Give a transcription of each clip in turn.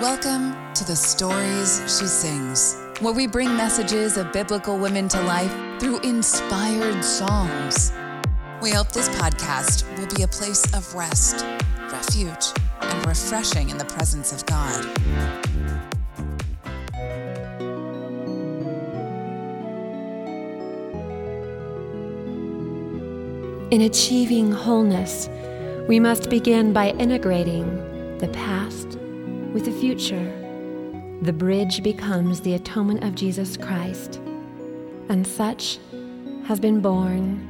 Welcome to the Stories She Sings, where we bring messages of biblical women to life through inspired songs. We hope this podcast will be a place of rest, refuge, and refreshing in the presence of God. In achieving wholeness, we must begin by integrating the past with the future. The bridge becomes the atonement of Jesus Christ, and such has been born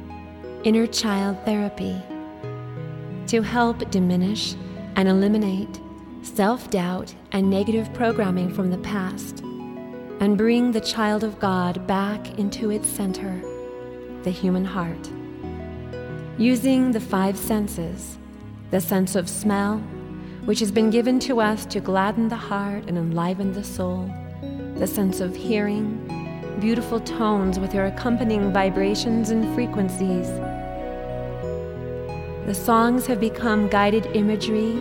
inner child therapy to help diminish and eliminate self doubt and negative programming from the past and bring the child of God back into its center, the human heart. Using the five senses, the sense of smell, which has been given to us to gladden the heart and enliven the soul, the sense of hearing, beautiful tones with their accompanying vibrations and frequencies. The songs have become guided imagery,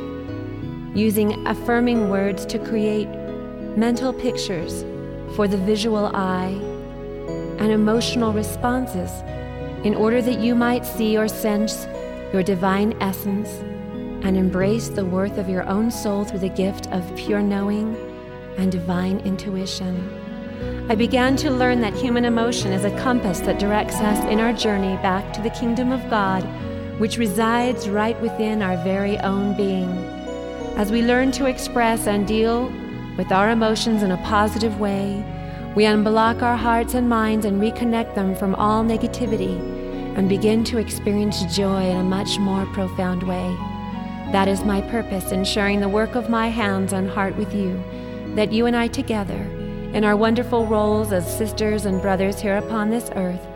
using affirming words to create mental pictures for the visual eye and emotional responses in order that you might see or sense your divine essence and embrace the worth of your own soul through the gift of pure knowing and divine intuition. I began to learn that human emotion is a compass that directs us in our journey back to the kingdom of God, which resides right within our very own being. As we learn to express and deal with our emotions in a positive way, we unblock our hearts and minds and reconnect them from all negativity and begin to experience joy in a much more profound way. That is my purpose in sharing the work of my hands and heart with you, that you and I together, in our wonderful roles as sisters and brothers here upon this earth,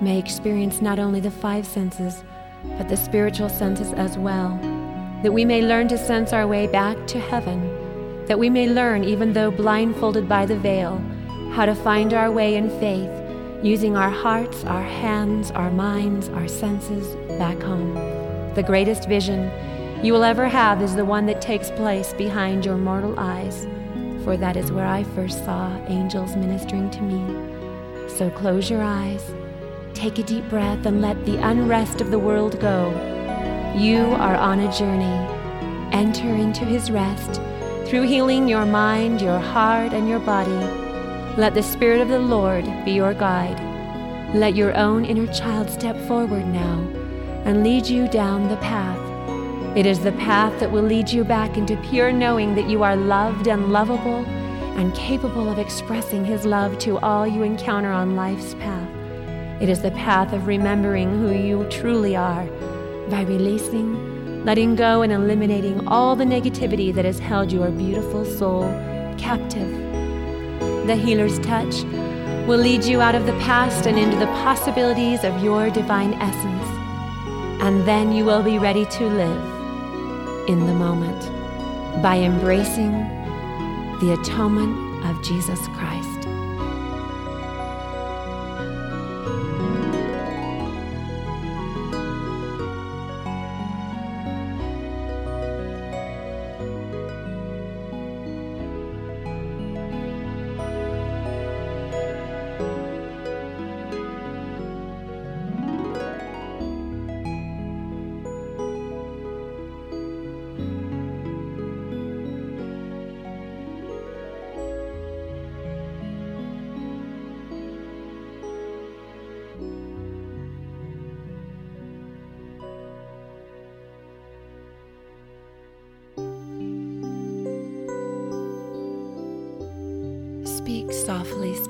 may experience not only the five senses, but the spiritual senses as well, that we may learn to sense our way back to heaven, that we may learn, even though blindfolded by the veil, how to find our way in faith, using our hearts, our hands, our minds, our senses back home. The greatest vision you will ever have is the one that takes place behind your mortal eyes, for that is where I first saw angels ministering to me. So close your eyes, take a deep breath, and let the unrest of the world go. You are on a journey. Enter into his rest through healing your mind, your heart, and your body. Let the Spirit of the Lord be your guide. Let your own inner child step forward now and lead you down the path it is the path that will lead you back into pure knowing that you are loved and lovable and capable of expressing His love to all you encounter on life's path. It is the path of remembering who you truly are by releasing, letting go, and eliminating all the negativity that has held your beautiful soul captive. The healer's touch will lead you out of the past and into the possibilities of your divine essence. And then you will be ready to live in the moment by embracing the atonement of Jesus Christ.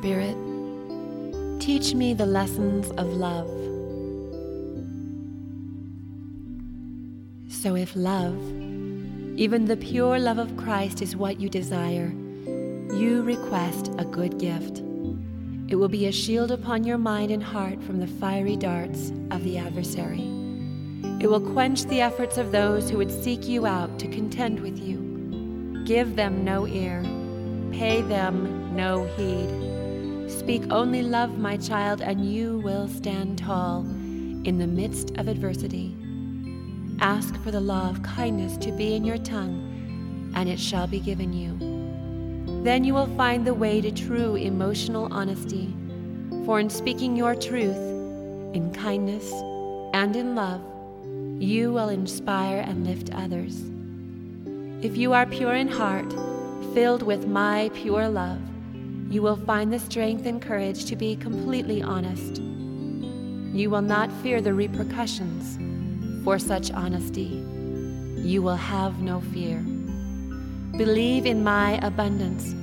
Spirit. Teach me the lessons of love. So, if love, even the pure love of Christ, is what you desire, you request a good gift. It will be a shield upon your mind and heart from the fiery darts of the adversary. It will quench the efforts of those who would seek you out to contend with you. Give them no ear, pay them no heed. Speak only love, my child, and you will stand tall in the midst of adversity. Ask for the law of kindness to be in your tongue, and it shall be given you. Then you will find the way to true emotional honesty. For in speaking your truth, in kindness, and in love, you will inspire and lift others. If you are pure in heart, filled with my pure love, you will find the strength and courage to be completely honest. You will not fear the repercussions for such honesty. You will have no fear. Believe in my abundance.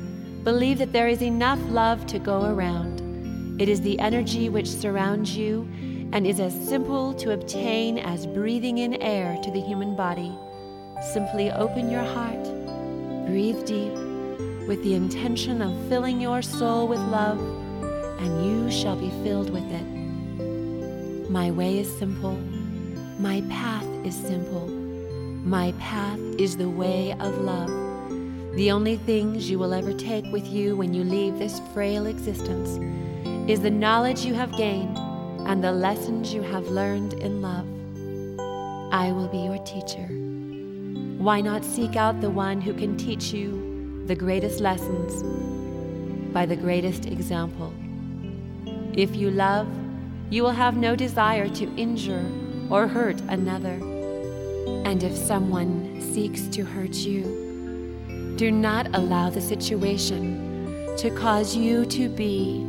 Believe that there is enough love to go around. It is the energy which surrounds you and is as simple to obtain as breathing in air to the human body. Simply open your heart, breathe deep, with the intention of filling your soul with love, and you shall be filled with it. My way is simple, my path is simple. My path is the way of love. The only things you will ever take with you when you leave this frail existence is the knowledge you have gained and the lessons you have learned in love. I will be your teacher. Why not seek out the one who can teach you the greatest lessons by the greatest example? If you love, you will have no desire to injure or hurt another. And if someone seeks to hurt you, do not allow the situation to cause you to be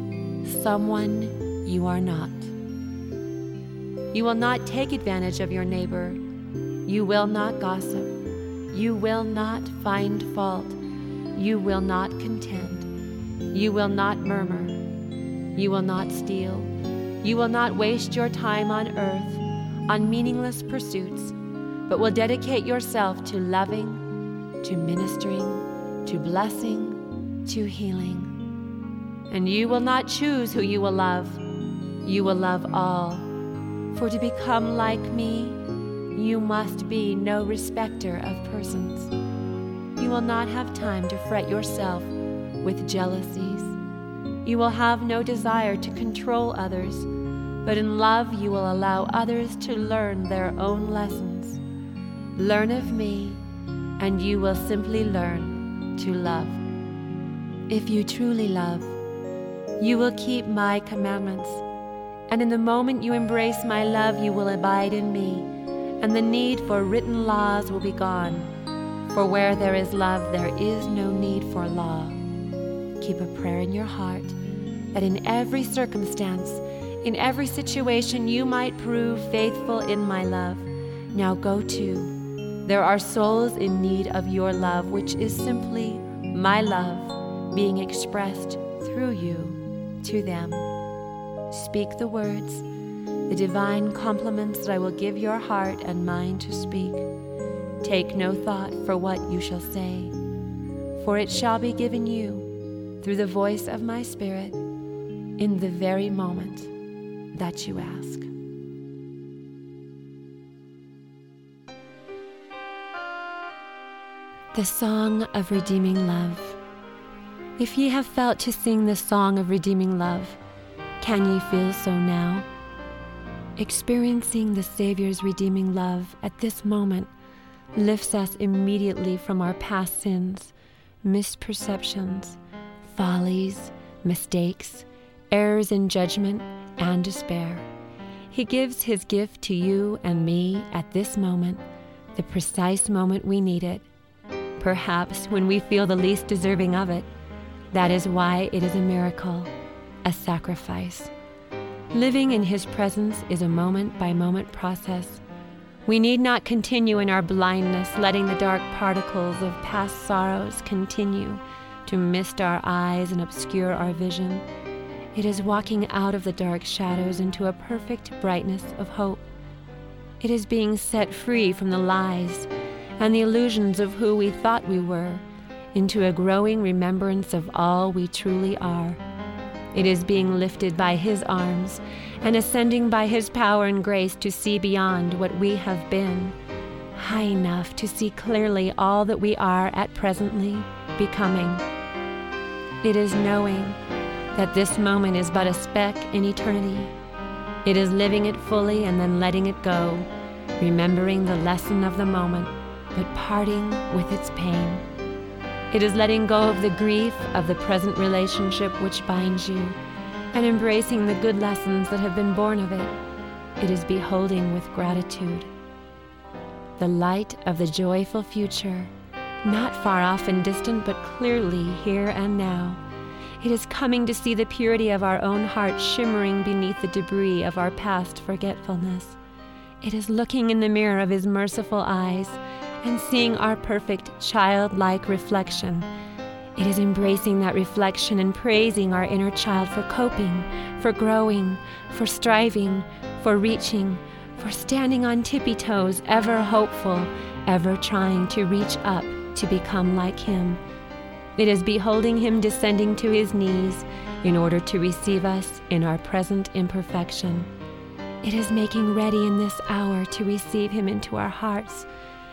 someone you are not. You will not take advantage of your neighbor. You will not gossip. You will not find fault. You will not contend. You will not murmur. You will not steal. You will not waste your time on earth on meaningless pursuits but will dedicate yourself to loving, to ministering, to blessing, to healing. And you will not choose who you will love, you will love all. For to become like me, you must be no respecter of persons. You will not have time to fret yourself with jealousies. You will have no desire to control others, but in love you will allow others to learn their own lessons. Learn of me, and you will simply learn to love. If you truly love, you will keep my commandments, and in the moment you embrace my love, you will abide in me, and the need for written laws will be gone. For where there is love, there is no need for law. Keep a prayer in your heart that in every circumstance, in every situation, you might prove faithful in my love. Now go to there are souls in need of your love, which is simply my love being expressed through you to them. Speak the words, the divine compliments that I will give your heart and mind to speak. Take no thought for what you shall say, for it shall be given you through the voice of my Spirit in the very moment that you ask. The Song of Redeeming Love. If ye have felt to sing the song of redeeming love, can ye feel so now? Experiencing the Savior's redeeming love at this moment lifts us immediately from our past sins, misperceptions, follies, mistakes, errors in judgment, and despair. He gives His gift to you and me at this moment, the precise moment we need it perhaps when we feel the least deserving of it. That is why it is a miracle, a sacrifice. Living in His presence is a moment by moment process. We need not continue in our blindness, letting the dark particles of past sorrows continue to mist our eyes and obscure our vision. It is walking out of the dark shadows into a perfect brightness of hope. It is being set free from the lies and the illusions of who we thought we were into a growing remembrance of all we truly are. It is being lifted by His arms and ascending by His power and grace to see beyond what we have been, high enough to see clearly all that we are at presently becoming. It is knowing that this moment is but a speck in eternity. It is living it fully and then letting it go, remembering the lesson of the moment but parting with its pain. It is letting go of the grief of the present relationship which binds you and embracing the good lessons that have been born of it. It is beholding with gratitude the light of the joyful future, not far off and distant, but clearly here and now. It is coming to see the purity of our own heart shimmering beneath the debris of our past forgetfulness. It is looking in the mirror of His merciful eyes and seeing our perfect childlike reflection. It is embracing that reflection and praising our inner child for coping, for growing, for striving, for reaching, for standing on tippy toes, ever hopeful, ever trying to reach up to become like Him. It is beholding Him descending to His knees in order to receive us in our present imperfection. It is making ready in this hour to receive Him into our hearts,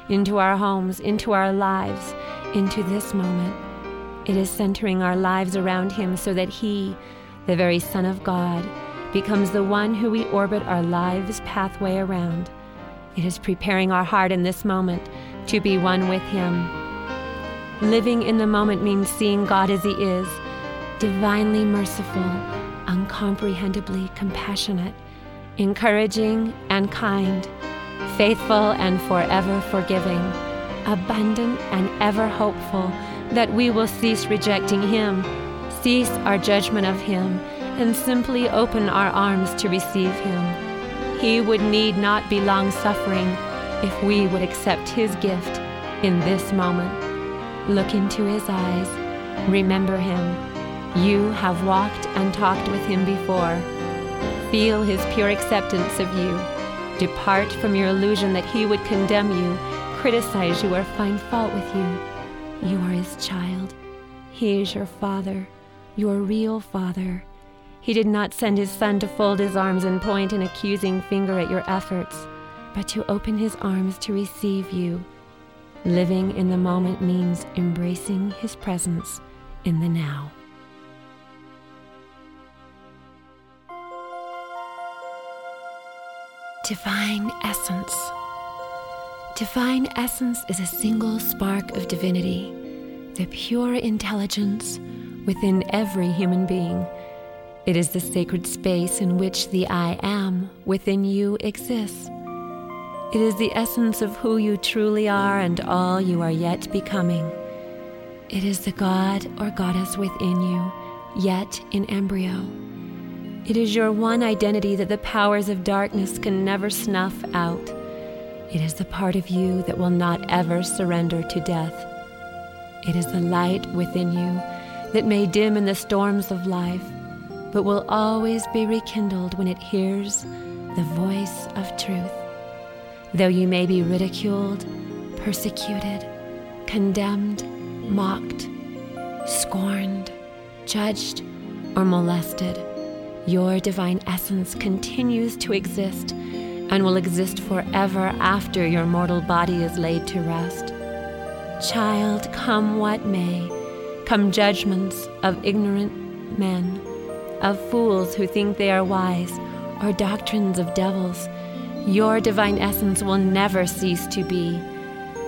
into our homes, into our lives, into this moment. It is centering our lives around Him so that He, the very Son of God, becomes the one who we orbit our lives' pathway around. It is preparing our heart in this moment to be one with Him. Living in the moment means seeing God as He is, divinely merciful, uncomprehendably compassionate, encouraging and kind, faithful and forever forgiving, abundant and ever hopeful that we will cease rejecting Him, cease our judgment of Him and simply open our arms to receive Him. He would need not be long suffering if we would accept His gift in this moment. Look into His eyes, remember Him. You have walked and talked with Him before. Feel His pure acceptance of you. Depart from your illusion that He would condemn you, criticize you, or find fault with you. You are His child. He is your Father, your real Father. He did not send his son to fold his arms and point an accusing finger at your efforts, but to open his arms to receive you. Living in the moment means embracing his presence in the now. Divine Essence. Divine Essence is a single spark of divinity, the pure intelligence within every human being it is the sacred space in which the I am within you exists. It is the essence of who you truly are and all you are yet becoming. It is the God or Goddess within you, yet in embryo. It is your one identity that the powers of darkness can never snuff out. It is the part of you that will not ever surrender to death. It is the light within you that may dim in the storms of life but will always be rekindled when it hears the voice of truth. Though you may be ridiculed, persecuted, condemned, mocked, scorned, judged, or molested, your divine essence continues to exist and will exist forever after your mortal body is laid to rest. Child, come what may, come judgments of ignorant men of fools who think they are wise, or doctrines of devils, your divine essence will never cease to be.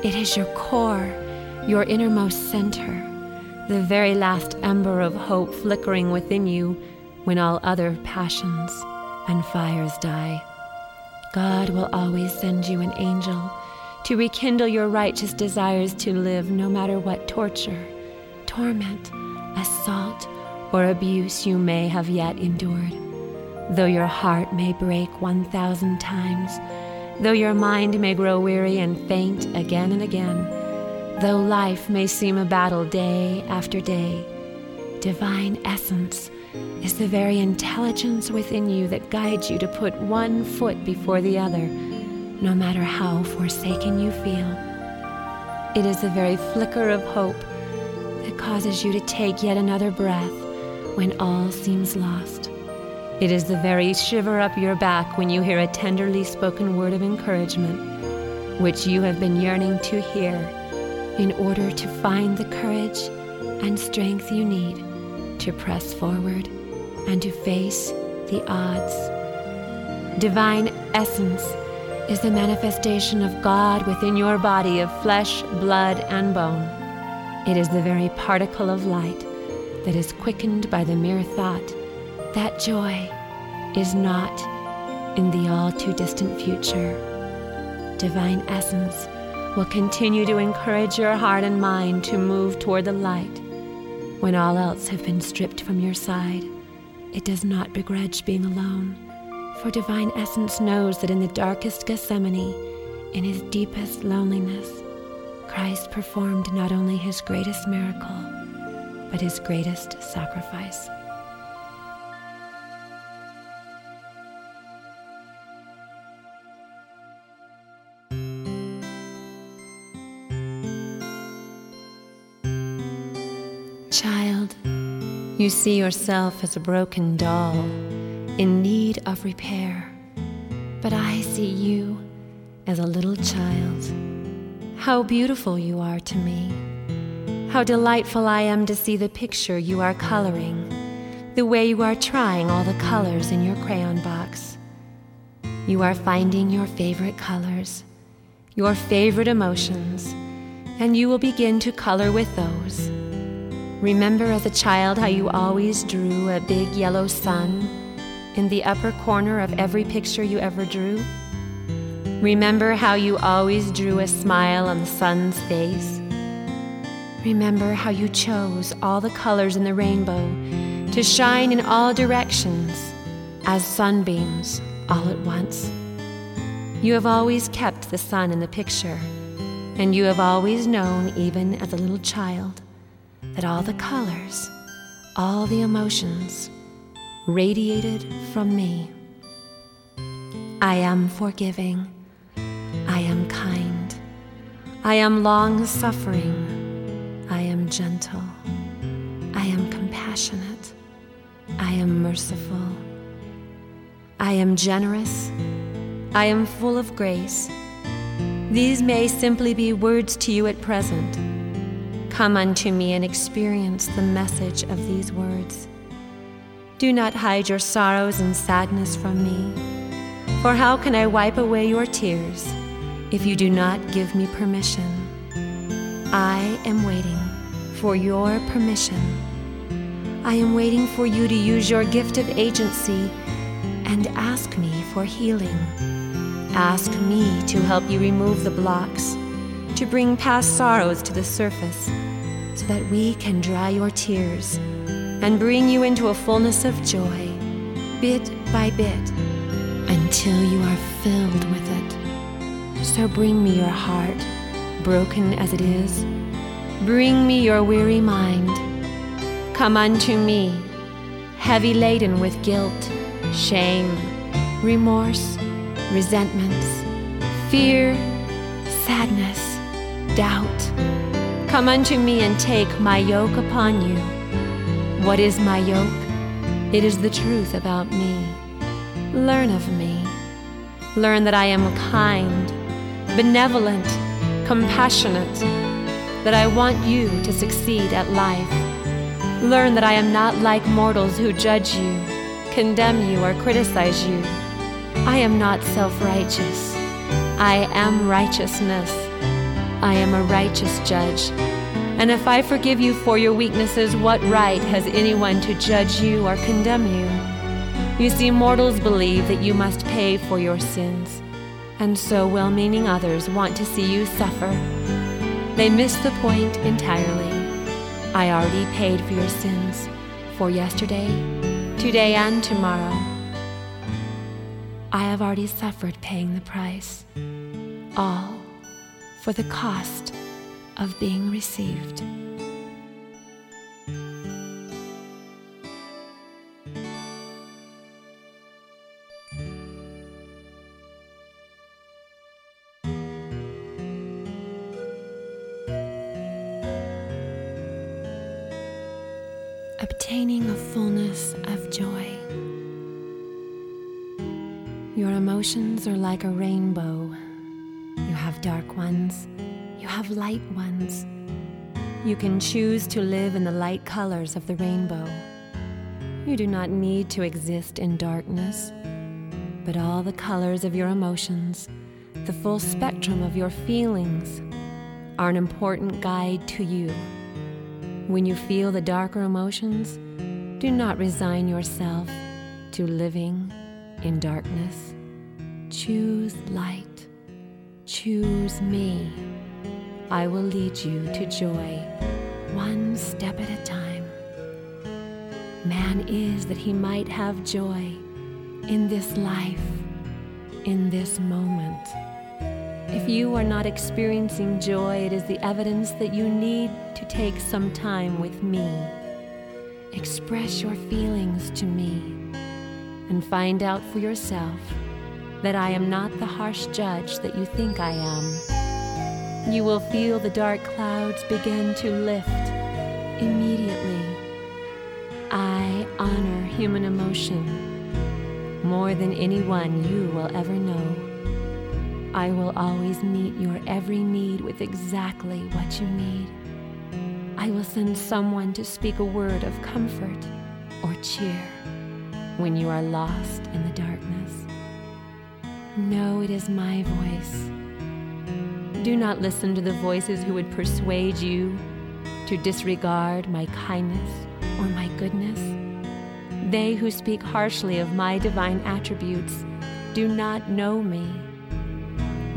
It is your core, your innermost center, the very last ember of hope flickering within you when all other passions and fires die. God will always send you an angel to rekindle your righteous desires to live no matter what torture, torment, assault, or abuse you may have yet endured. Though your heart may break 1,000 times, though your mind may grow weary and faint again and again, though life may seem a battle day after day, divine essence is the very intelligence within you that guides you to put one foot before the other, no matter how forsaken you feel. It is the very flicker of hope that causes you to take yet another breath when all seems lost. It is the very shiver up your back when you hear a tenderly spoken word of encouragement, which you have been yearning to hear in order to find the courage and strength you need to press forward and to face the odds. Divine essence is the manifestation of God within your body of flesh, blood, and bone. It is the very particle of light that is quickened by the mere thought that joy is not in the all too distant future. Divine Essence will continue to encourage your heart and mind to move toward the light when all else have been stripped from your side. It does not begrudge being alone, for Divine Essence knows that in the darkest Gethsemane, in his deepest loneliness, Christ performed not only his greatest miracle, but his greatest sacrifice. You see yourself as a broken doll in need of repair, but I see you as a little child. How beautiful you are to me. How delightful I am to see the picture you are coloring, the way you are trying all the colors in your crayon box. You are finding your favorite colors, your favorite emotions, and you will begin to color with those. Remember as a child how you always drew a big yellow sun in the upper corner of every picture you ever drew? Remember how you always drew a smile on the sun's face? Remember how you chose all the colors in the rainbow to shine in all directions as sunbeams all at once? You have always kept the sun in the picture, and you have always known, even as a little child, that all the colors, all the emotions radiated from me. I am forgiving. I am kind. I am long suffering. I am gentle. I am compassionate. I am merciful. I am generous. I am full of grace. These may simply be words to you at present Come unto me and experience the message of these words. Do not hide your sorrows and sadness from me, for how can I wipe away your tears if you do not give me permission? I am waiting for your permission. I am waiting for you to use your gift of agency and ask me for healing. Ask me to help you remove the blocks, to bring past sorrows to the surface so that we can dry your tears and bring you into a fullness of joy, bit by bit, until you are filled with it. So bring me your heart, broken as it is. Bring me your weary mind. Come unto me, heavy laden with guilt, shame, remorse, resentments, fear, sadness, doubt Come unto me and take my yoke upon you. What is my yoke? It is the truth about me. Learn of me. Learn that I am kind, benevolent, compassionate, that I want you to succeed at life. Learn that I am not like mortals who judge you, condemn you, or criticize you. I am not self righteous. I am righteousness. I am a righteous judge. And if I forgive you for your weaknesses, what right has anyone to judge you or condemn you? You see, mortals believe that you must pay for your sins, and so well meaning others want to see you suffer. They miss the point entirely. I already paid for your sins, for yesterday, today, and tomorrow. I have already suffered paying the price. All for the cost of being received. Obtaining a fullness of joy. Your emotions are like a dark ones, you have light ones. You can choose to live in the light colors of the rainbow. You do not need to exist in darkness, but all the colors of your emotions, the full spectrum of your feelings, are an important guide to you When you feel the darker emotions, do not resign yourself to living in darkness. Choose light. Choose me. I will lead you to joy, one step at a time. Man is that he might have joy in this life, in this moment. If you are not experiencing joy, it is the evidence that you need to take some time with me. Express your feelings to me and find out for yourself that I am not the harsh judge that you think I am. You will feel the dark clouds begin to lift immediately. I honor human emotion more than anyone you will ever know. I will always meet your every need with exactly what you need. I will send someone to speak a word of comfort or cheer when you are lost in the darkness. Know it is my voice. Do not listen to the voices who would persuade you to disregard my kindness or my goodness. They who speak harshly of my divine attributes do not know me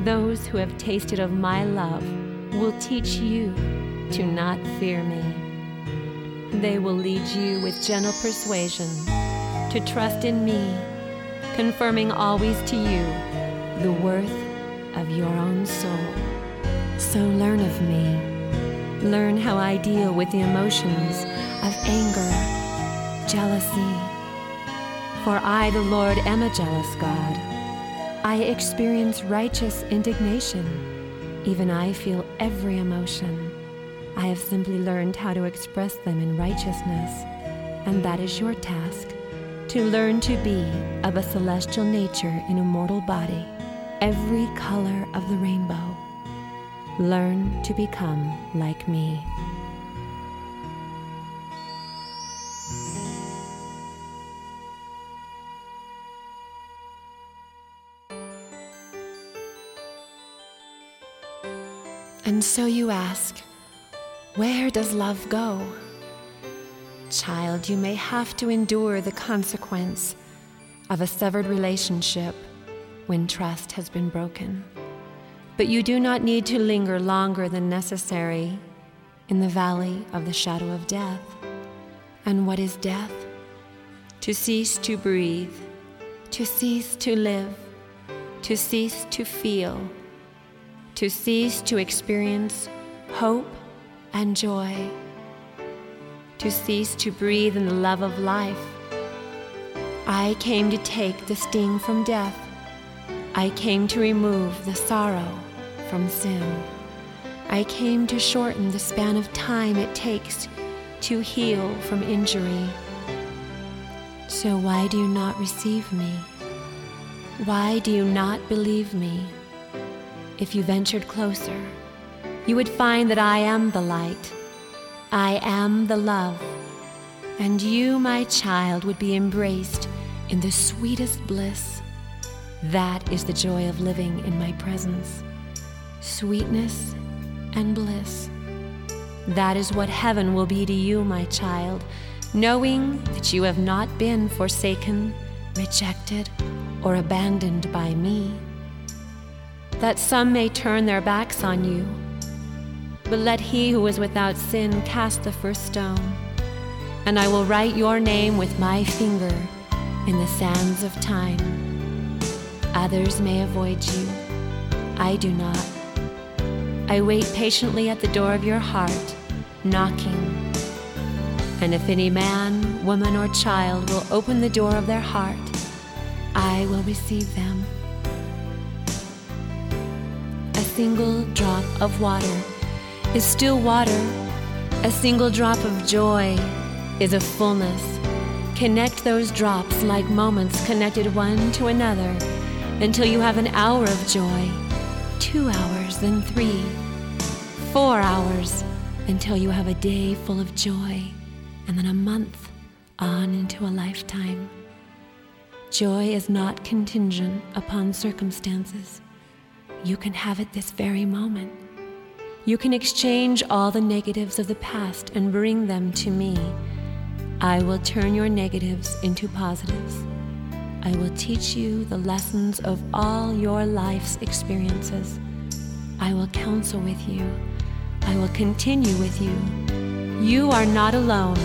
those who have tasted of my love will teach you to not fear me. They will lead you with gentle persuasion to trust in me, confirming always to you the worth of your own soul. So learn of me. Learn how I deal with the emotions of anger, jealousy. For I, the Lord, am a jealous God I experience righteous indignation. Even I feel every emotion. I have simply learned how to express them in righteousness. And that is your task to learn to be of a celestial nature in a mortal body, every color of the rainbow. Learn to become like me. And so you ask, where does love go? Child, you may have to endure the consequence of a severed relationship when trust has been broken. But you do not need to linger longer than necessary in the valley of the shadow of death. And what is death? To cease to breathe, to cease to live, to cease to feel to cease to experience hope and joy, to cease to breathe in the love of life. I came to take the sting from death. I came to remove the sorrow from sin. I came to shorten the span of time it takes to heal from injury. So, why do you not receive me? Why do you not believe me? if you ventured closer, you would find that I am the light. I am the love. And you, my child, would be embraced in the sweetest bliss. That is the joy of living in my presence. Sweetness and bliss. That is what heaven will be to you, my child, knowing that you have not been forsaken, rejected, or abandoned by me that some may turn their backs on you. But let he who is without sin cast the first stone, and I will write your name with my finger in the sands of time. Others may avoid you, I do not. I wait patiently at the door of your heart, knocking. And if any man, woman, or child will open the door of their heart, I will receive them A single drop of water is still water. A single drop of joy is a fullness. Connect those drops like moments connected one to another until you have an hour of joy, two hours, then three, four hours, until you have a day full of joy, and then a month on into a lifetime. Joy is not contingent upon circumstances. You can have it this very moment. You can exchange all the negatives of the past and bring them to me. I will turn your negatives into positives. I will teach you the lessons of all your life's experiences. I will counsel with you. I will continue with you. You are not alone.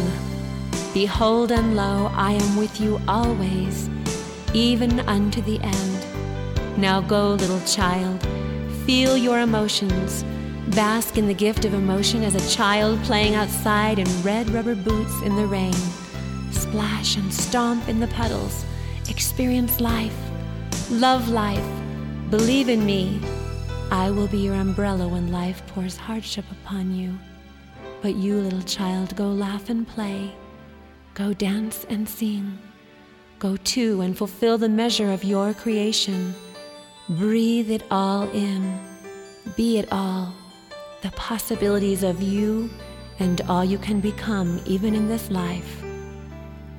Behold, and lo, I am with you always, even unto the end. Now go, little child, feel your emotions. Bask in the gift of emotion as a child playing outside in red rubber boots in the rain. Splash and stomp in the puddles Experience life. Love life. Believe in me. I will be your umbrella when life pours hardship upon you. But you, little child, go laugh and play. Go dance and sing. Go to and fulfill the measure of your creation. Breathe it all in. Be it all. The possibilities of you and all you can become, even in this life,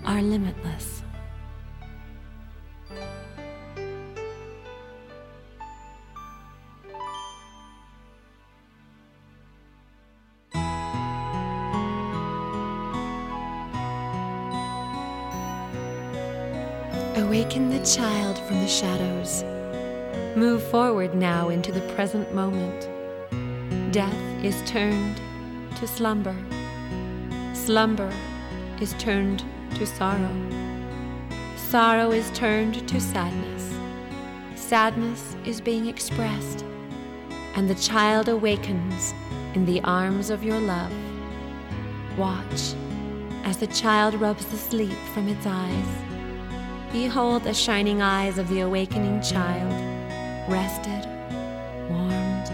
are limitless. Awaken the child from the shadows. Move forward now into the present moment. Death is turned to slumber. Slumber is turned to sorrow. Sorrow is turned to sadness. Sadness is being expressed, and the child awakens in the arms of your love. Watch as the child rubs the sleep from its eyes Behold the shining eyes of the awakening child, rested, warmed,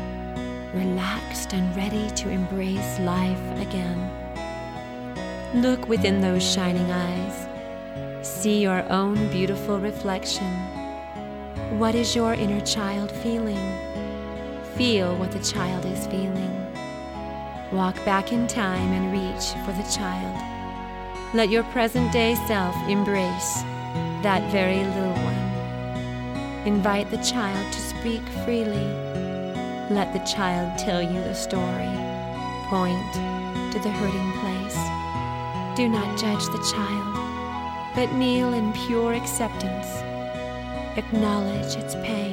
relaxed, and ready to embrace life again. Look within those shining eyes. See your own beautiful reflection. What is your inner child feeling? Feel what the child is feeling. Walk back in time and reach for the child. Let your present day self embrace that very little one. Invite the child to speak freely. Let the child tell you the story. Point to the hurting place. Do not judge the child, but kneel in pure acceptance. Acknowledge its pain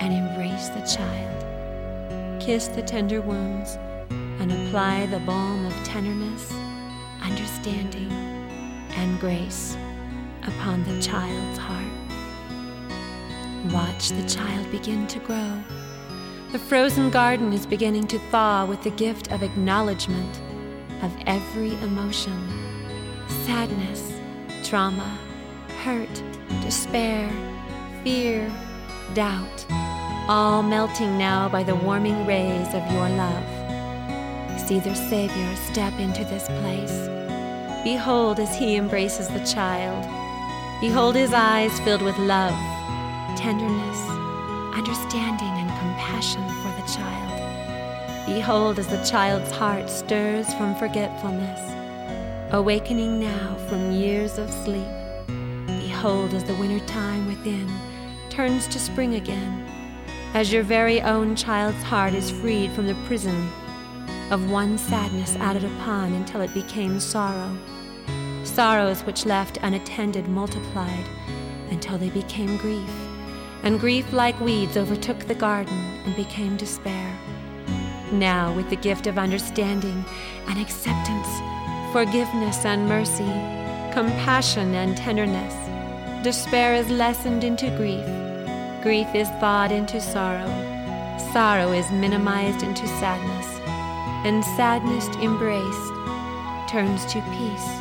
and embrace the child. Kiss the tender wounds and apply the balm of tenderness, understanding, and grace upon the child's heart. Watch the child begin to grow. The frozen garden is beginning to thaw with the gift of acknowledgement of every emotion sadness, trauma, hurt, despair, fear, doubt, all melting now by the warming rays of your love. See their Savior step into this place. Behold as he embraces the child Behold his eyes filled with love, tenderness, understanding, and compassion for the child. Behold as the child's heart stirs from forgetfulness, awakening now from years of sleep. Behold as the winter time within turns to spring again, as your very own child's heart is freed from the prison of one sadness added upon until it became sorrow sorrows which left unattended multiplied until they became grief. And grief, like weeds, overtook the garden and became despair. Now, with the gift of understanding and acceptance, forgiveness and mercy, compassion and tenderness, despair is lessened into grief. Grief is thawed into sorrow. Sorrow is minimized into sadness. And sadness embraced turns to peace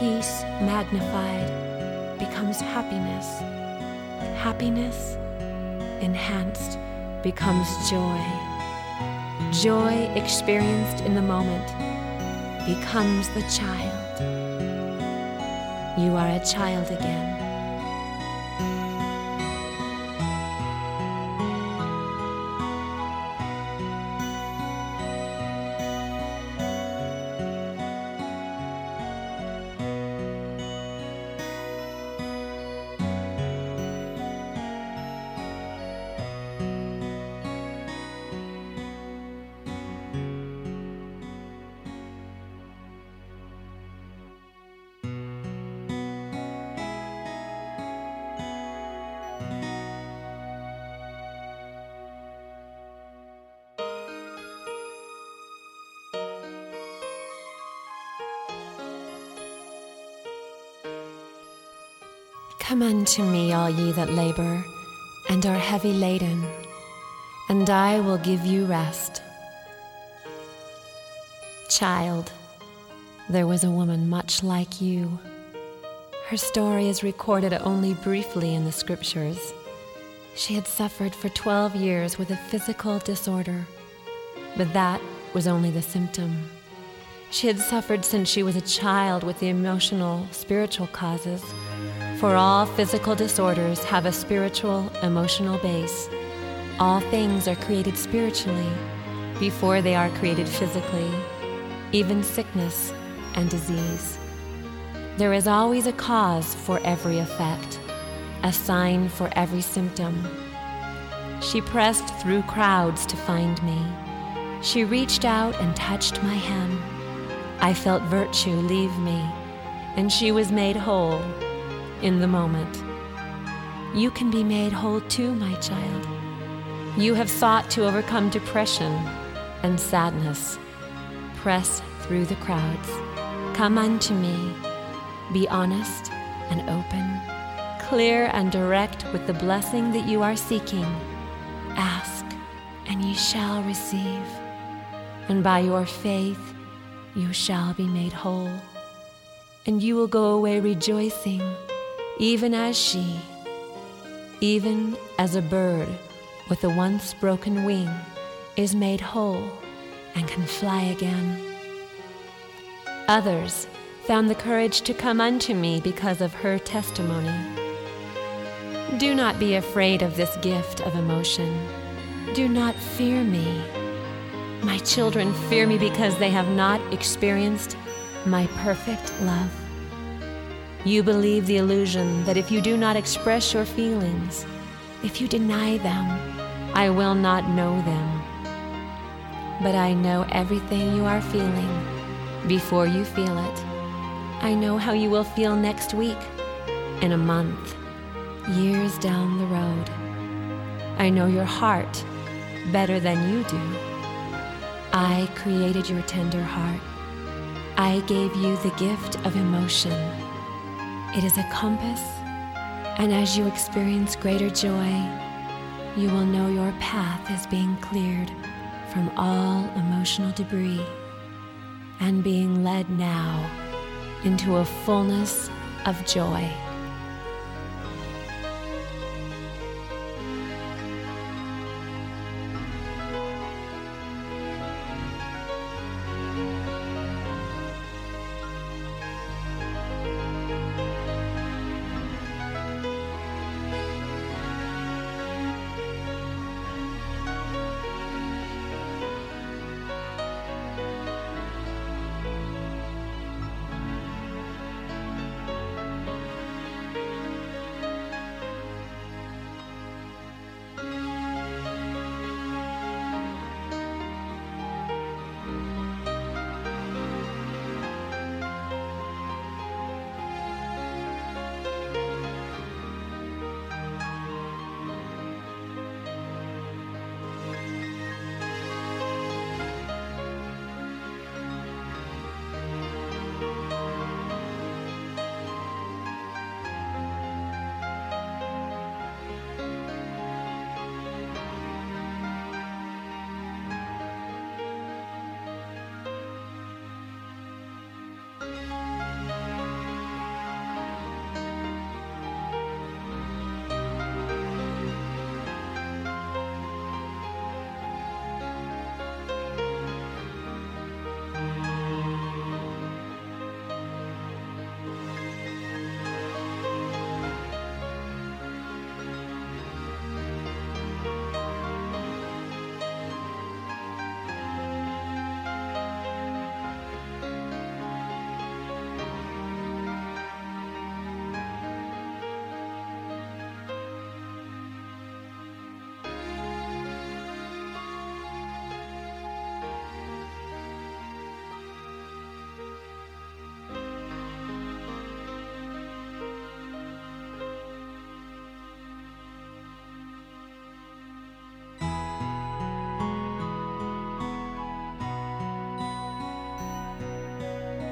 Peace magnified becomes happiness. Happiness enhanced becomes joy. Joy experienced in the moment becomes the child. You are a child again. Come unto me, all ye that labor and are heavy laden, and I will give you rest. Child, there was a woman much like you. Her story is recorded only briefly in the scriptures. She had suffered for 12 years with a physical disorder, but that was only the symptom. She had suffered since she was a child with the emotional, spiritual causes. For all physical disorders have a spiritual, emotional base. All things are created spiritually before they are created physically, even sickness and disease. There is always a cause for every effect, a sign for every symptom. She pressed through crowds to find me. She reached out and touched my hem. I felt virtue leave me, and she was made whole in the moment. You can be made whole too, my child. You have sought to overcome depression and sadness. Press through the crowds. Come unto me. Be honest and open, clear and direct with the blessing that you are seeking. Ask, and ye shall receive. And by your faith, you shall be made whole. And you will go away rejoicing, even as she, even as a bird with a once broken wing is made whole and can fly again. Others found the courage to come unto me because of her testimony. Do not be afraid of this gift of emotion. Do not fear me. My children fear me because they have not experienced my perfect love. You believe the illusion that if you do not express your feelings, if you deny them, I will not know them. But I know everything you are feeling before you feel it. I know how you will feel next week, in a month, years down the road. I know your heart better than you do. I created your tender heart. I gave you the gift of emotion. It is a compass, and as you experience greater joy, you will know your path is being cleared from all emotional debris and being led now into a fullness of joy.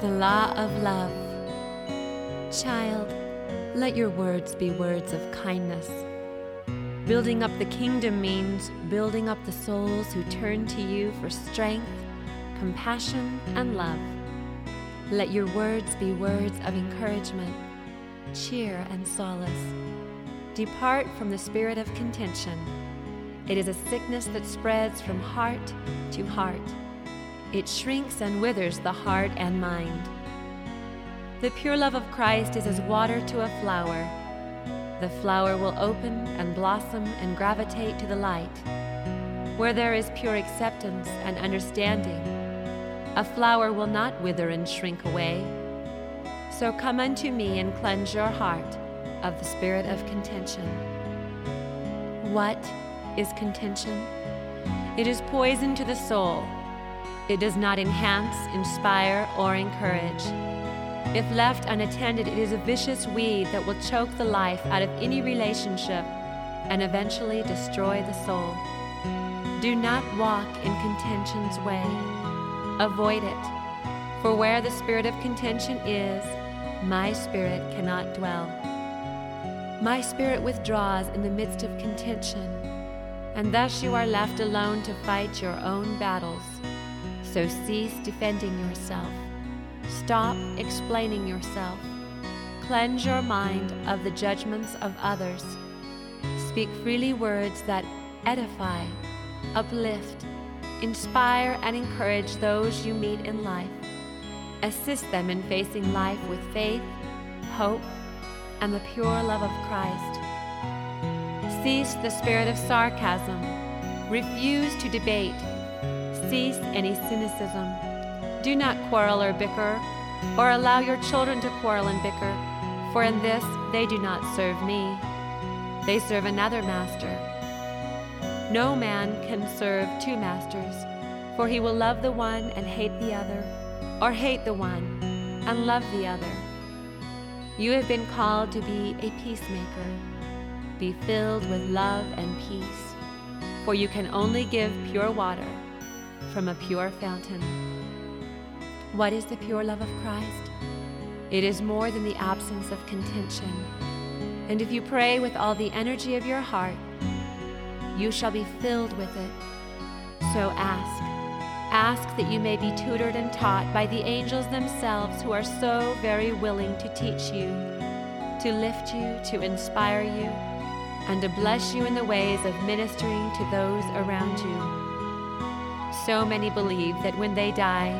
The law of love. Child, Let your words be words of kindness. Building up the kingdom means building up the souls who turn to you for strength, compassion, and love. Let your words be words of encouragement, cheer, and solace. Depart from the spirit of contention. It is a sickness that spreads from heart to heart. It shrinks and withers the heart and mind. The pure love of Christ is as water to a flower. The flower will open and blossom and gravitate to the light. Where there is pure acceptance and understanding, a flower will not wither and shrink away. So come unto me and cleanse your heart of the spirit of contention. What is contention? It is poison to the soul. It does not enhance, inspire, or encourage. If left unattended, it is a vicious weed that will choke the life out of any relationship and eventually destroy the soul. Do not walk in contention's way. Avoid it. For where the spirit of contention is, my spirit cannot dwell. My spirit withdraws in the midst of contention, and thus you are left alone to fight your own battles. So cease defending yourself. Stop explaining yourself. Cleanse your mind of the judgments of others. Speak freely words that edify, uplift, inspire, and encourage those you meet in life. Assist them in facing life with faith, hope, and the pure love of Christ. Cease the spirit of sarcasm. Refuse to debate. Cease any cynicism. Do not quarrel or bicker, or allow your children to quarrel and bicker, for in this they do not serve me. They serve another master. No man can serve two masters, for he will love the one and hate the other, or hate the one and love the other. You have been called to be a peacemaker. Be filled with love and peace, for you can only give pure water from a pure fountain. What is the pure love of Christ? It is more than the absence of contention. And if you pray with all the energy of your heart, you shall be filled with it. So ask. Ask that you may be tutored and taught by the angels themselves who are so very willing to teach you, to lift you, to inspire you, and to bless you in the ways of ministering to those around you. So many believe that when they die,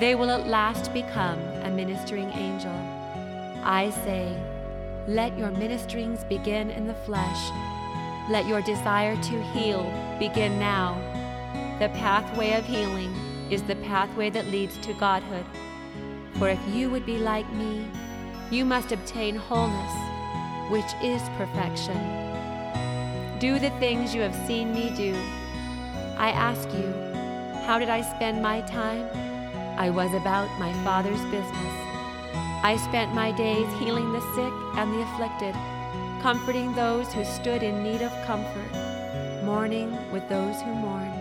they will at last become a ministering angel. I say, let your ministerings begin in the flesh. Let your desire to heal begin now. The pathway of healing is the pathway that leads to Godhood. For if you would be like me, you must obtain wholeness, which is perfection. Do the things you have seen me do. I ask you, how did I spend my time? I was about my Father's business. I spent my days healing the sick and the afflicted, comforting those who stood in need of comfort, mourning with those who mourn,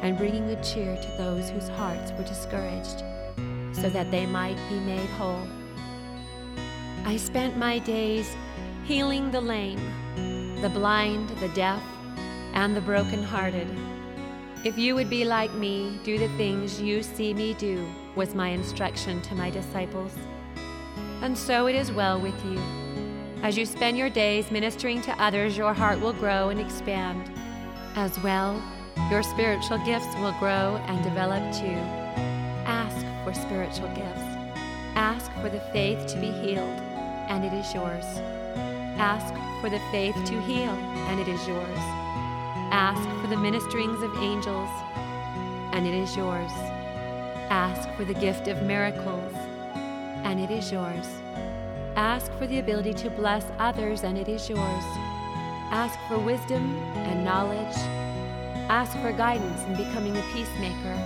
and bringing good cheer to those whose hearts were discouraged, so that they might be made whole. I spent my days healing the lame, the blind, the deaf, and the broken-hearted. If you would be like me, do the things you see me do, was my instruction to my disciples. And so it is well with you. As you spend your days ministering to others, your heart will grow and expand. As well, your spiritual gifts will grow and develop too. Ask for spiritual gifts. Ask for the faith to be healed, and it is yours. Ask for the faith to heal, and it is yours. Ask for the ministerings of angels, and it is yours. Ask for the gift of miracles, and it is yours. Ask for the ability to bless others, and it is yours. Ask for wisdom and knowledge. Ask for guidance in becoming a peacemaker.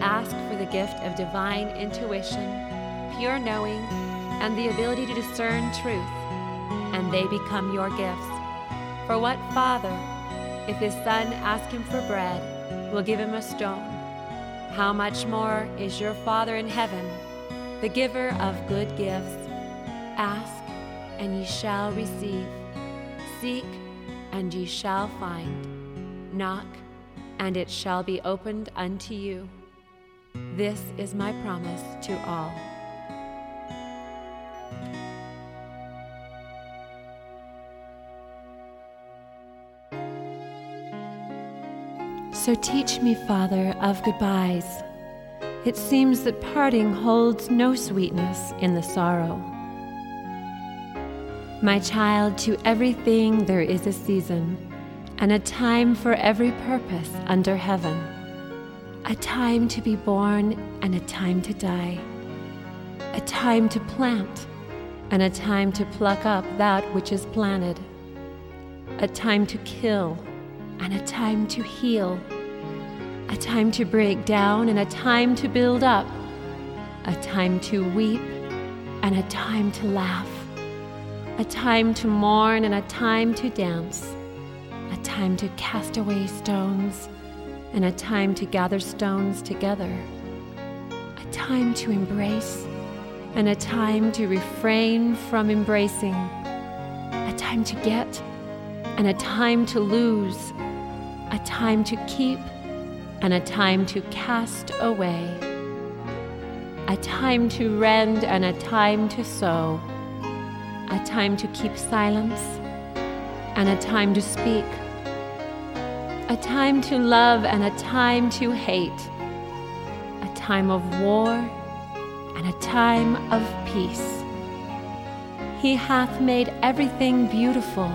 Ask for the gift of divine intuition, pure knowing, and the ability to discern truth, and they become your gifts. For what father, if his son asks him for bread, will give him a stone? How much more is your Father in heaven, the giver of good gifts? Ask, and ye shall receive. Seek, and ye shall find. Knock, and it shall be opened unto you. This is my promise to all. So teach me, Father, of goodbyes. It seems that parting holds no sweetness in the sorrow. My child, to everything there is a season, and a time for every purpose under heaven. A time to be born and a time to die. A time to plant and a time to pluck up that which is planted. A time to kill and a time to heal a time to break down and a time to build up, a time to weep and a time to laugh, a time to mourn and a time to dance, a time to cast away stones and a time to gather stones together, a time to embrace and a time to refrain from embracing, a time to get and a time to lose, a time to keep and a time to cast away, a time to rend and a time to sew, a time to keep silence and a time to speak, a time to love and a time to hate, a time of war and a time of peace. He hath made everything beautiful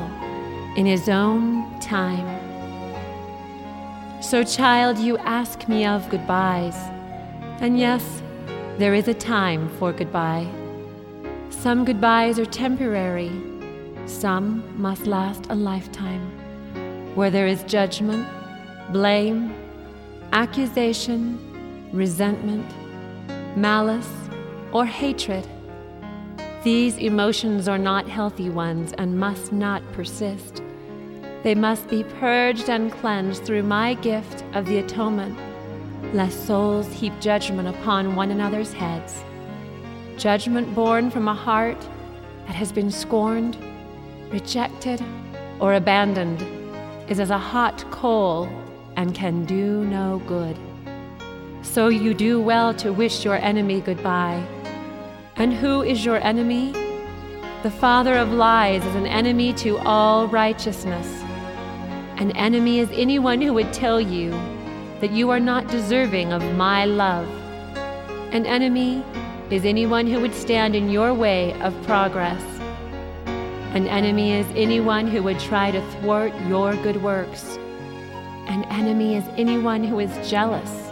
in his own time. So, child, you ask me of goodbyes. And yes, there is a time for goodbye. Some goodbyes are temporary, some must last a lifetime, where there is judgment, blame, accusation, resentment, malice, or hatred. These emotions are not healthy ones and must not persist. They must be purged and cleansed through my gift of the atonement, lest souls heap judgment upon one another's heads. Judgment born from a heart that has been scorned, rejected, or abandoned is as a hot coal and can do no good. So you do well to wish your enemy goodbye. And who is your enemy? The father of lies is an enemy to all righteousness. An enemy is anyone who would tell you that you are not deserving of my love. An enemy is anyone who would stand in your way of progress. An enemy is anyone who would try to thwart your good works. An enemy is anyone who is jealous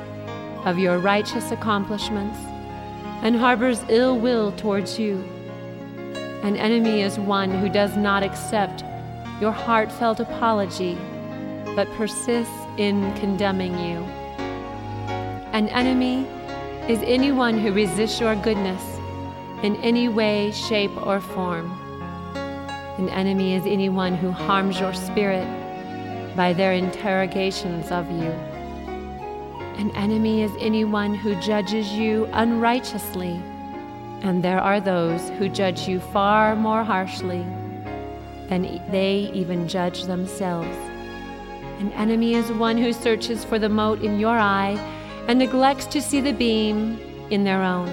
of your righteous accomplishments and harbors ill will towards you. An enemy is one who does not accept your heartfelt apology but persists in condemning you. An enemy is anyone who resists your goodness in any way, shape, or form. An enemy is anyone who harms your spirit by their interrogations of you. An enemy is anyone who judges you unrighteously, and there are those who judge you far more harshly than they even judge themselves. An enemy is one who searches for the mote in your eye and neglects to see the beam in their own.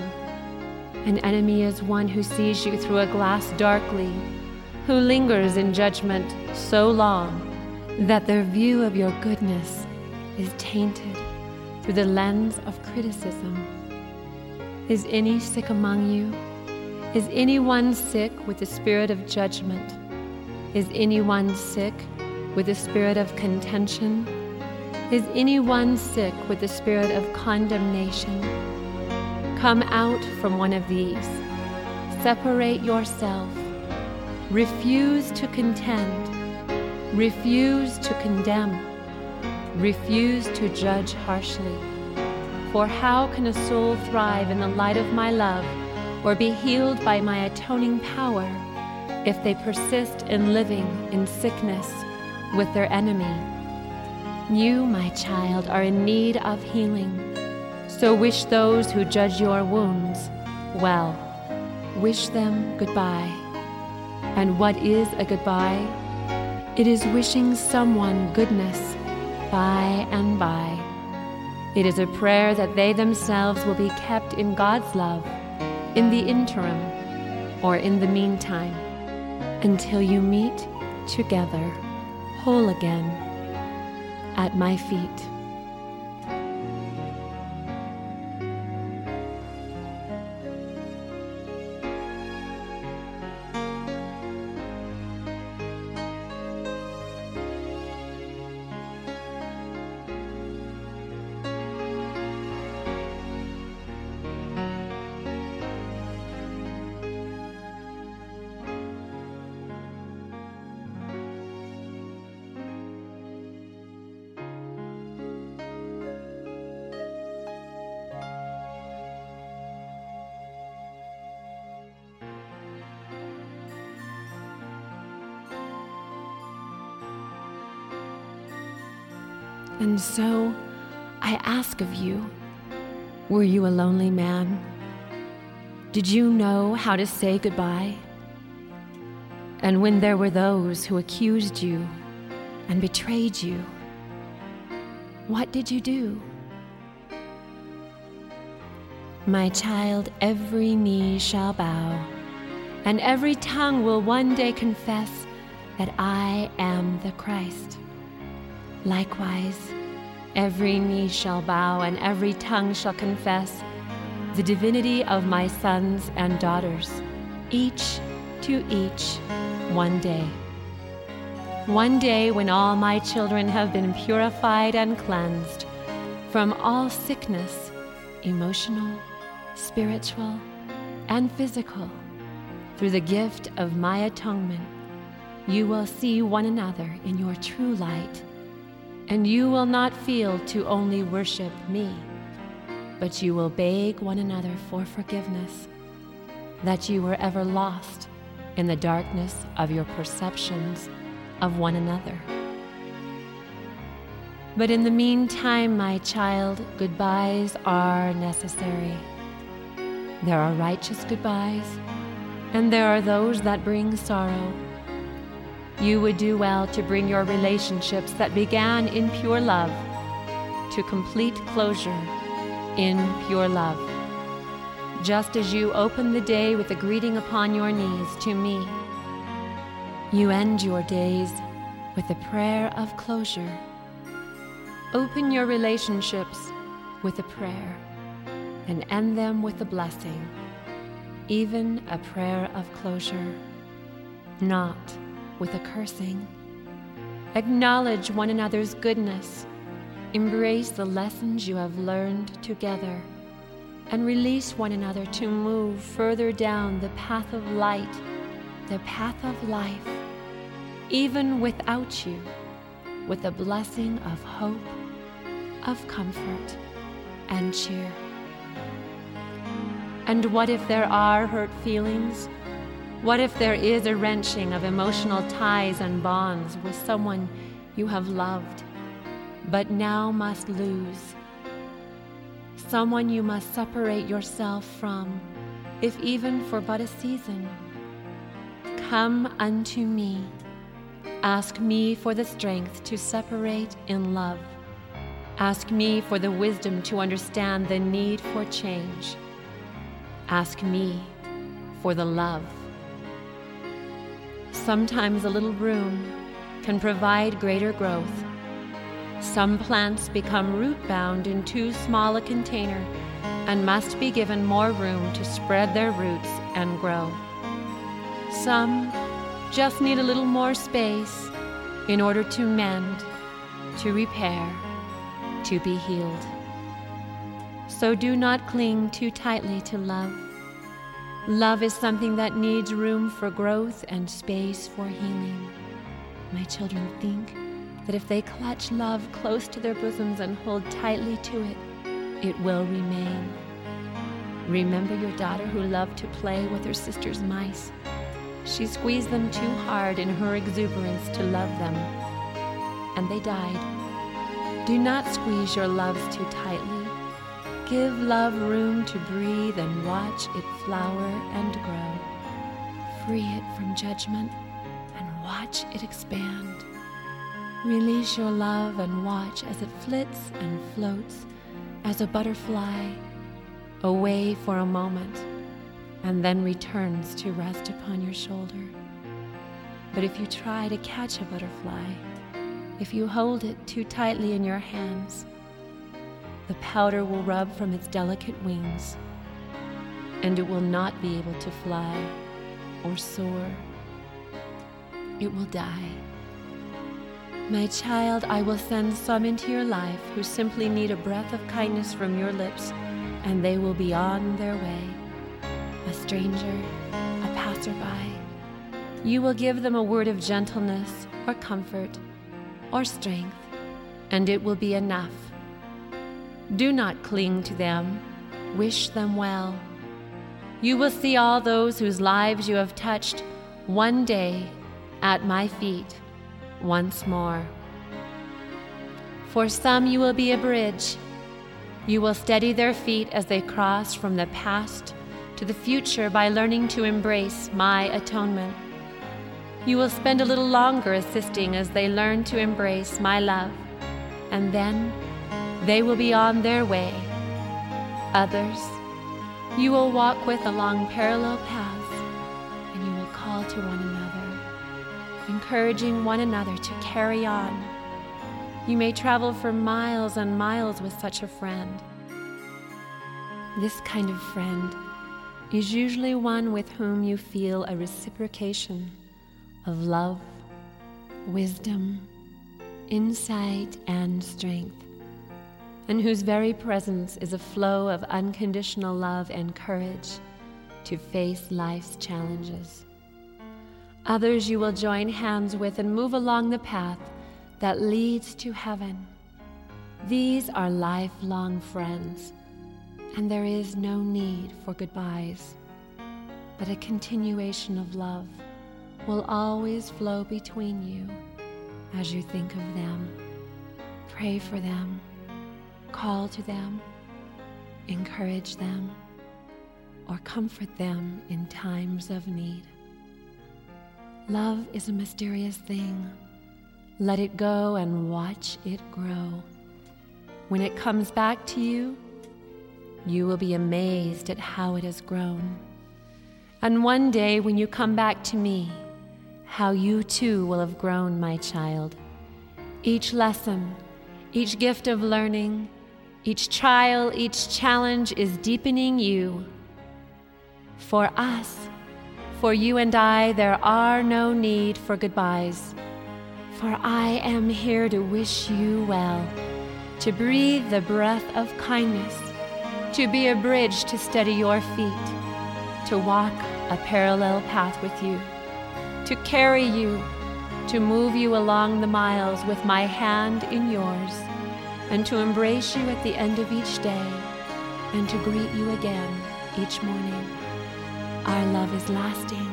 An enemy is one who sees you through a glass darkly, who lingers in judgment so long that their view of your goodness is tainted through the lens of criticism. Is any sick among you? Is anyone sick with the spirit of judgment? Is anyone sick with the spirit of contention? Is anyone sick with the spirit of condemnation? Come out from one of these. Separate yourself. Refuse to contend. Refuse to condemn. Refuse to judge harshly. For how can a soul thrive in the light of my love or be healed by my atoning power if they persist in living in sickness with their enemy. You, my child, are in need of healing. So wish those who judge your wounds well. Wish them goodbye. And what is a goodbye? It is wishing someone goodness by and by. It is a prayer that they themselves will be kept in God's love in the interim or in the meantime until you meet together whole again at my feet. And so I ask of you were you a lonely man? Did you know how to say goodbye? And when there were those who accused you and betrayed you, what did you do? My child, every knee shall bow, and every tongue will one day confess that I am the Christ. Likewise, every knee shall bow and every tongue shall confess the divinity of my sons and daughters, each to each one day. One day when all my children have been purified and cleansed from all sickness, emotional, spiritual, and physical, through the gift of my atonement, you will see one another in your true light and you will not feel to only worship me, but you will beg one another for forgiveness, that you were ever lost in the darkness of your perceptions of one another. But in the meantime, my child, goodbyes are necessary. There are righteous goodbyes, and there are those that bring sorrow you would do well to bring your relationships that began in pure love to complete closure in pure love. Just as you open the day with a greeting upon your knees to me, you end your days with a prayer of closure. Open your relationships with a prayer and end them with a blessing, even a prayer of closure, not with a cursing. Acknowledge one another's goodness. Embrace the lessons you have learned together. And release one another to move further down the path of light, the path of life, even without you, with the blessing of hope, of comfort, and cheer. And what if there are hurt feelings? What if there is a wrenching of emotional ties and bonds with someone you have loved, but now must lose? Someone you must separate yourself from, if even for but a season. Come unto me. Ask me for the strength to separate in love. Ask me for the wisdom to understand the need for change. Ask me for the love Sometimes a little room can provide greater growth. Some plants become root bound in too small a container and must be given more room to spread their roots and grow. Some just need a little more space in order to mend, to repair, to be healed. So do not cling too tightly to love. Love is something that needs room for growth and space for healing. My children think that if they clutch love close to their bosoms and hold tightly to it, it will remain. Remember your daughter who loved to play with her sister's mice. She squeezed them too hard in her exuberance to love them, and they died. Do not squeeze your loves too tightly Give love room to breathe and watch it flower and grow. Free it from judgment and watch it expand. Release your love and watch as it flits and floats as a butterfly away for a moment and then returns to rest upon your shoulder. But if you try to catch a butterfly, if you hold it too tightly in your hands, the powder will rub from its delicate wings, and it will not be able to fly or soar. It will die. My child, I will send some into your life who simply need a breath of kindness from your lips, and they will be on their way. A stranger, a passerby. You will give them a word of gentleness or comfort or strength, and it will be enough. Do not cling to them, wish them well. You will see all those whose lives you have touched one day at my feet once more. For some, you will be a bridge. You will steady their feet as they cross from the past to the future by learning to embrace my atonement. You will spend a little longer assisting as they learn to embrace my love, and then they will be on their way. Others, you will walk with along parallel paths, and you will call to one another encouraging one another to carry on. You may travel for miles and miles with such a friend. This kind of friend is usually one with whom you feel a reciprocation of love, wisdom, insight, and strength, and whose very presence is a flow of unconditional love and courage to face life's challenges. Others you will join hands with and move along the path that leads to heaven. These are lifelong friends, and there is no need for goodbyes, but a continuation of love will always flow between you as you think of them. Pray for them, call to them, encourage them, or comfort them in times of need. Love is a mysterious thing. Let it go and watch it grow. When it comes back to you, you will be amazed at how it has grown. And one day, when you come back to me, how you too will have grown, my child. Each lesson, each gift of learning, each trial, each challenge is deepening you. For us, for you and I, there are no need for goodbyes. For I am here to wish you well, to breathe the breath of kindness, to be a bridge to steady your feet, to walk a parallel path with you, to carry you, to move you along the miles with my hand in yours, and to embrace you at the end of each day, and to greet you again each morning. Our love is lasting,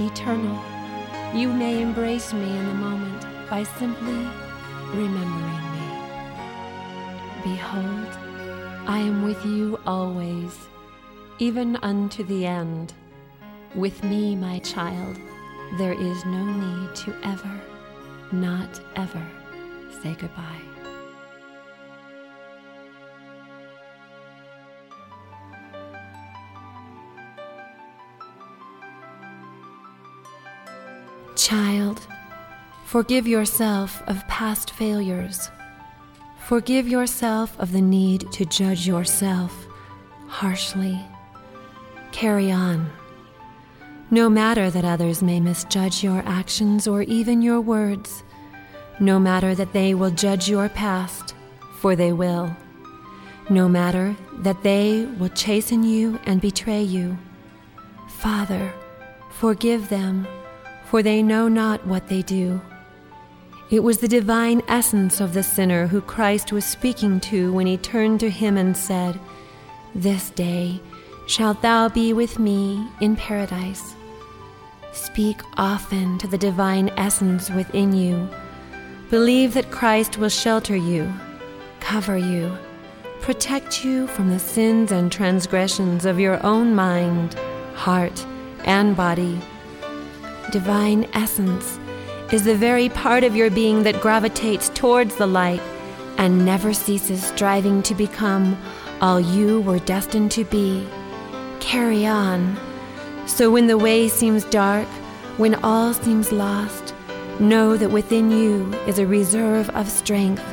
eternal. You may embrace me in the moment by simply remembering me. Behold, I am with you always, even unto the end. With me, my child, there is no need to ever, not ever, say goodbye. Child, forgive yourself of past failures. Forgive yourself of the need to judge yourself harshly. Carry on. No matter that others may misjudge your actions or even your words, no matter that they will judge your past, for they will, no matter that they will chasten you and betray you. Father, forgive them for they know not what they do. It was the divine essence of the sinner who Christ was speaking to when he turned to him and said, This day shalt thou be with me in paradise. Speak often to the divine essence within you. Believe that Christ will shelter you, cover you, protect you from the sins and transgressions of your own mind, heart, and body divine essence is the very part of your being that gravitates towards the light and never ceases striving to become all you were destined to be. Carry on. So when the way seems dark, when all seems lost, know that within you is a reserve of strength.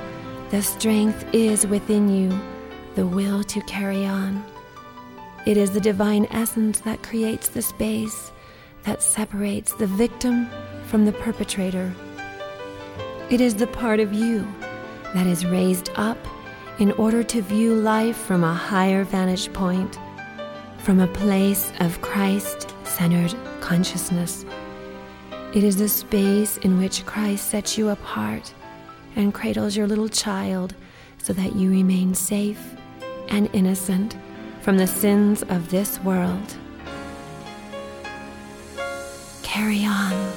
The strength is within you, the will to carry on. It is the divine essence that creates the space that separates the victim from the perpetrator. It is the part of you that is raised up in order to view life from a higher vantage point, from a place of Christ centered consciousness. It is the space in which Christ sets you apart and cradles your little child so that you remain safe and innocent from the sins of this world. Carry on.